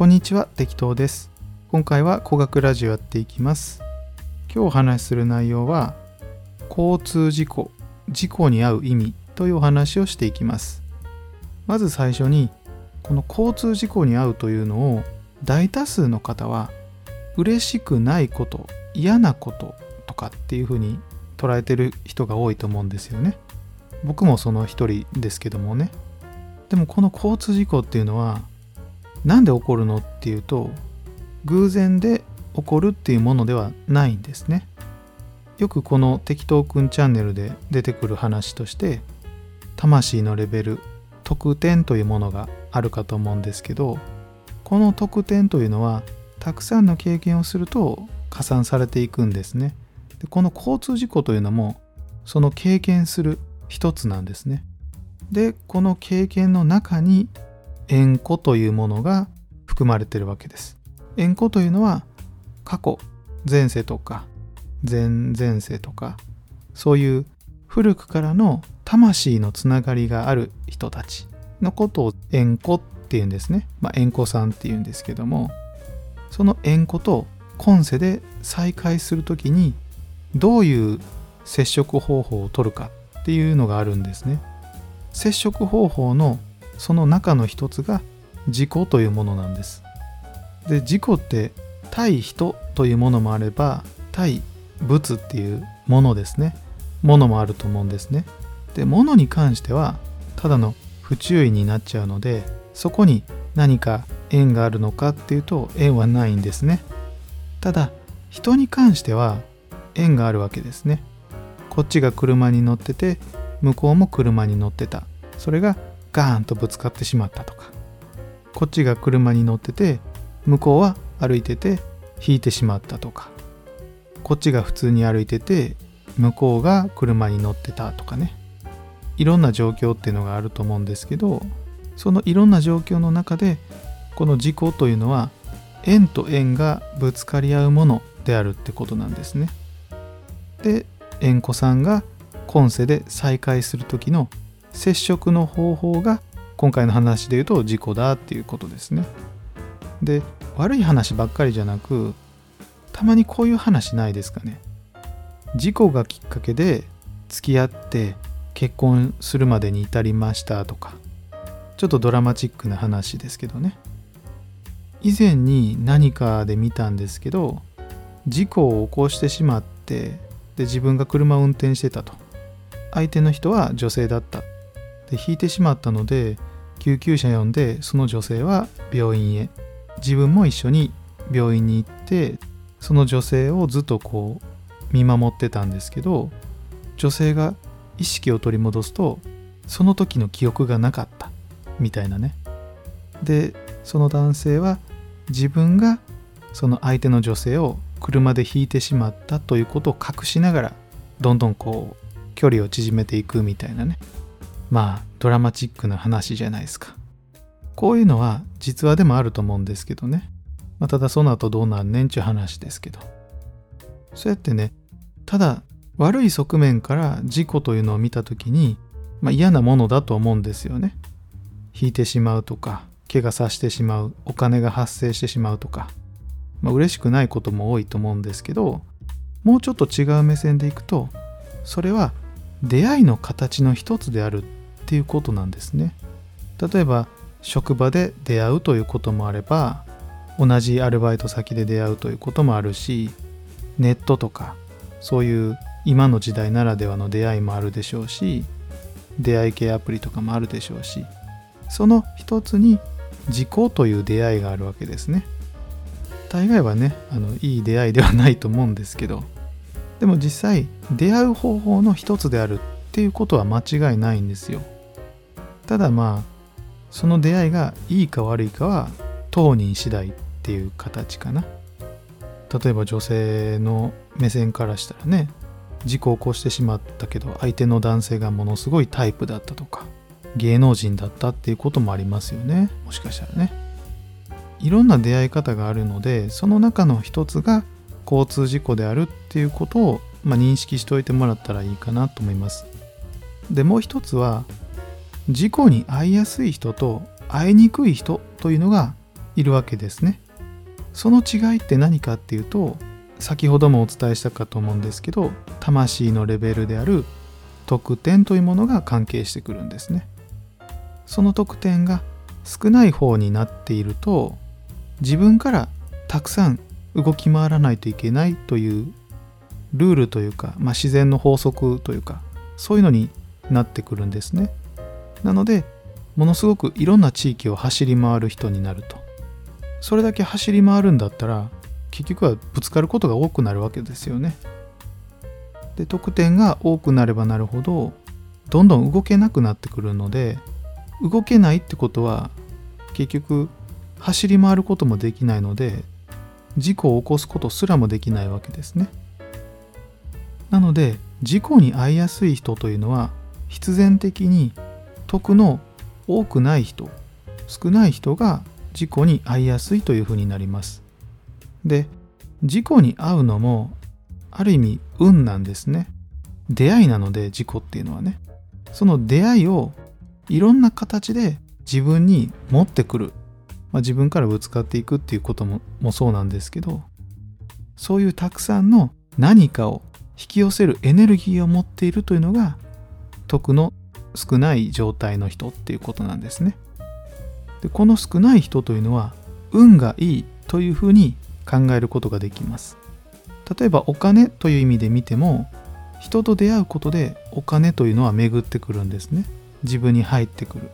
こんにちは適当です。今回は語学ラジオやっていきます。今日お話しする内容は交通事故事故に遭う意味というお話をしていきます。まず最初にこの交通事故に遭うというのを大多数の方は嬉しくないこと嫌なこととかっていうふうに捉えてる人が多いと思うんですよね。僕もその一人ですけどもね。でもこの交通事故っていうのは何で起こるのっていうと偶然で起こるっていうものではないんですね。よくこの適当くんチャンネルで出てくる話として魂のレベル特典というものがあるかと思うんですけどこの特典というのはたくさんの経験をすると加算されていくんですね。でこの交通事故というのもその経験する一つなんですね。でこの経験の中に縁故というものが含まれてるわけです縁故というのは過去前世とか前々世とかそういう古くからの魂のつながりがある人たちのことを縁故っていうんですね。まあ、縁故さんっていうんですけどもその縁故と今世で再会する時にどういう接触方法を取るかっていうのがあるんですね。接触方法のその中の一つが自己というものなんです。で自己って対人というものもあれば対物っていうものですね。ものもあると思うんですね。で物に関してはただの不注意になっちゃうのでそこに何か縁があるのかっていうと縁はないんですね。ただ人に関しては縁があるわけですね。こっちが車に乗ってて向こうも車に乗ってた。それがガーンとぶつかってしまったとか。こっちが車に乗ってて向こうは歩いてて引いてしまったとか。こっちが普通に歩いてて向こうが車に乗ってたとかね。いろんな状況っていうのがあると思うんですけどそのいろんな状況の中でこの事故というのは円と円がぶつかり合うものであるってことなんですね。で円子さんが今世で再会する時の接触の方法が今回の話で言うと事故だっていうことですね。で悪い話ばっかりじゃなくたまにこういう話ないですかね。事故がきっかけで付き合って結婚するまでに至りましたとかちょっとドラマチックな話ですけどね以前に何かで見たんですけど事故を起こしてしまってで自分が車を運転してたと相手の人は女性だったで引いてしまったので救急車呼んでその女性は病院へ。自分も一緒に病院に行ってその女性をずっとこう見守ってたんですけど女性が意識を取り戻すとその時の記憶がなかった。みたいなね。でその男性は自分がその相手の女性を車で引いてしまったということを隠しながらどんどんこう距離を縮めていくみたいなね。まあドラマチックな話じゃないですか。こういうのは実話でもあると思うんですけどね、まあ、ただその後どうなんねんちゅう話ですけど。そうやってねただ悪い側面から事故というのを見た時に、まあ、嫌なものだと思うんですよね。引いてしまうとか怪我させてしまうお金が発生してしまうとか、まあ、嬉しくないことも多いと思うんですけどもうちょっと違う目線でいくとそれは出会いの形の一つであるっていうことなんですね。例えば職場で出会うということもあれば同じアルバイト先で出会うということもあるしネットとかそういう今の時代ならではの出会いもあるでしょうし出会い系アプリとかもあるでしょうしその一つに自己という出会いがあるわけですね大概はねあのいい出会いではないと思うんですけどでも実際出会う方法の一つであるっていうことは間違いないんですよただまあその出会いがいいか悪いかは当人次第っていう形かな。例えば女性の目線からしたらね事故を起こしてしまったけど相手の男性がものすごいタイプだったとか芸能人だったっていうこともありますよね。もしかしたらね。いろんな出会い方があるのでその中の一つが交通事故であるっていうことを、まあ、認識しておいてもらったらいいかなと思います。でもう一つは事故に遭いやすい人と会いにくい人というのがいるわけですね。その違いって何かっていうと先ほどもお伝えしたかと思うんですけど魂のレベルである得点というものが関係してくるんですね。その得点が少ない方になっていると自分からたくさん動き回らないといけないというルールというか、まあ、自然の法則というかそういうのになってくるんですね。なのでものすごくいろんな地域を走り回る人になると。それだけ走り回るんだったら結局はぶつかることが多くなるわけですよね。で得点が多くなればなるほどどんどん動けなくなってくるので動けないってことは結局走り回ることもできないので事故を起こすことすらもできないわけですね。なので事故に遭いやすい人というのは必然的に得の多くない人少ない人が事故に遭いやすいというふうになります。で事故に遭うのもある意味運なんですね。出会いなので事故っていうのはね。その出会いをいろんな形で自分に持ってくる、まあ、自分からぶつかっていくっていうことももそうなんですけどそういうたくさんの何かを引き寄せるエネルギーを持っているというのが徳の少ない状態の人っていうことなんですね。でこの少ない人というのは運がいいというふうに考えることができます。例えばお金という意味で見ても人と出会うことでお金というのは巡ってくるんですね。自分に入ってくる。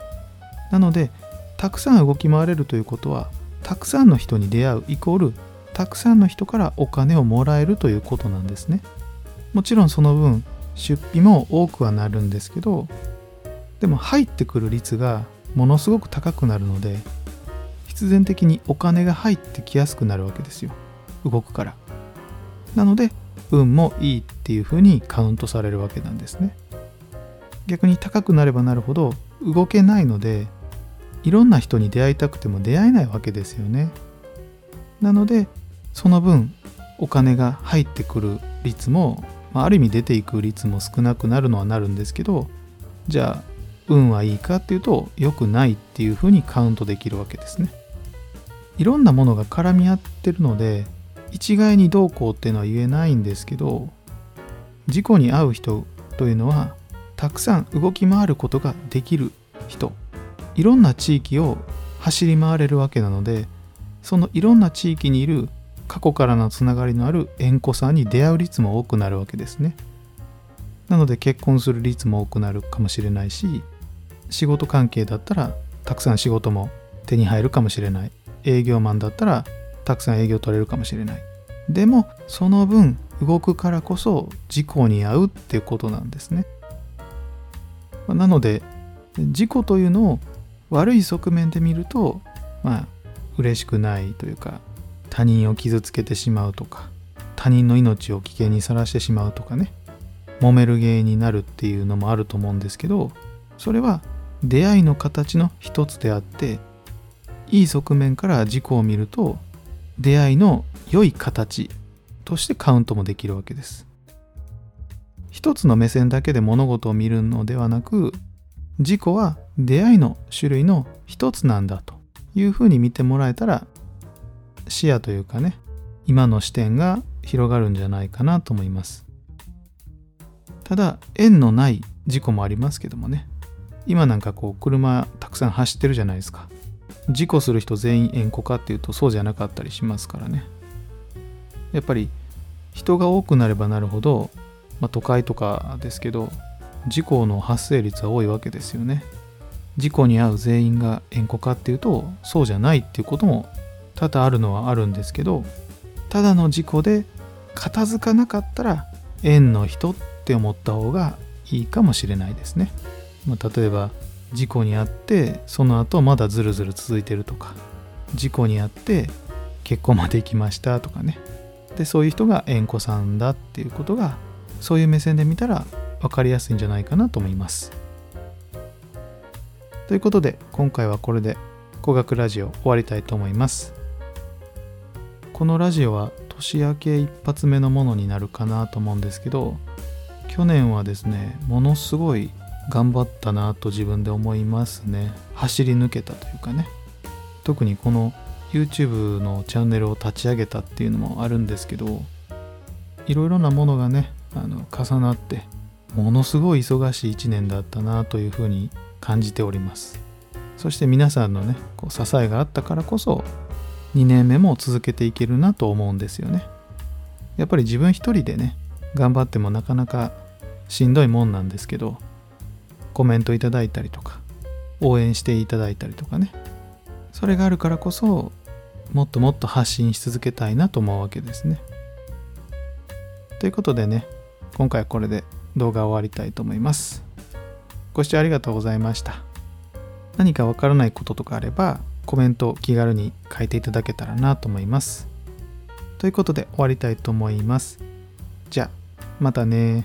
なのでたくさん動き回れるということはたくさんの人に出会うイコールたくさんの人からお金をもらえるということなんですね。もちろんその分出費も多くはなるんですけどでも入ってくる率がものすごく高くなるので必然的にお金が入ってきやすくなるわけですよ。動くから。なので運もいいっていう風にカウントされるわけなんですね。逆に高くなればなるほど動けないのでいろんな人に出会いたくても出会えないわけですよね。なのでその分お金が入ってくる率も、まあ、ある意味出ていく率も少なくなるのはなるんですけどじゃあ運はいいかっていうと良くないっていうふうにカウントできるわけですね。いろんなものが絡み合ってるので一概にどうこうっていうのは言えないんですけど事故に遭う人というのはたくさん動き回ることができる人いろんな地域を走り回れるわけなのでそのいろんな地域にいる過去からのつながりのある縁故さんに出会う率も多くなるわけですね。なので結婚する率も多くなるかもしれないし仕事関係だったらたくさん仕事も手に入るかもしれない。営業マンだったらたくさん営業取れるかもしれない。でもその分動くからこそ事故に遭うっていうことなんですね。なので事故というのを悪い側面で見るとまあ嬉しくないというか他人を傷つけてしまうとか他人の命を危険にさらしてしまうとかね。揉める原因になるっていうのもあると思うんですけどそれは出会いの形の一つであっていい側面から事故を見ると出会いの良い形としてカウントもできるわけです。一つの目線だけで物事を見るのではなく事故は出会いの種類の一つなんだというふうに見てもらえたら視野というかね今の視点が広がるんじゃないかなと思います。ただ縁のない事故もありますけどもね。今なんかこう車たくさん走ってるじゃないですか。事故する人全員縁故かっていうとそうじゃなかったりしますからね。やっぱり人が多くなればなるほど、まあ、都会とかですけど事故の発生率は多いわけですよね。事故に遭う全員が縁故かっていうとそうじゃないっていうことも多々あるのはあるんですけどただの事故で片付かなかったら縁の人って思った方がいいかもしれないですね。まあ、例えば事故に遭ってその後まだずるずる続いてるとか事故に遭って結婚まで行きましたとかね。でそういう人が縁故さんだっていうことがそういう目線で見たら分かりやすいんじゃないかなと思います。ということで今回はこれで語学ラジオ終わりたいと思います。このラジオは年明け一発目のものになるかなと思うんですけど去年はですねものすごい頑張ったなと自分で思いますね。走り抜けたというかね。特にこの YouTube のチャンネルを立ち上げたっていうのもあるんですけどいろいろなものがねあの重なってものすごい忙しい1年だったなというふうに感じております。そして皆さんのねこう支えがあったからこそ2年目も続けていけるなと思うんですよね。やっぱり自分一人でね頑張ってもなかなかしんどいもんなんですけどコメントいただいたりとか応援していただいたりとかね。それがあるからこそもっともっと発信し続けたいなと思うわけですね。ということでね今回はこれで動画を終わりたいと思います。ご視聴ありがとうございました。何かわからないこととかあればコメントを気軽に書いていただけたらなと思います。ということで終わりたいと思います。じゃあまたね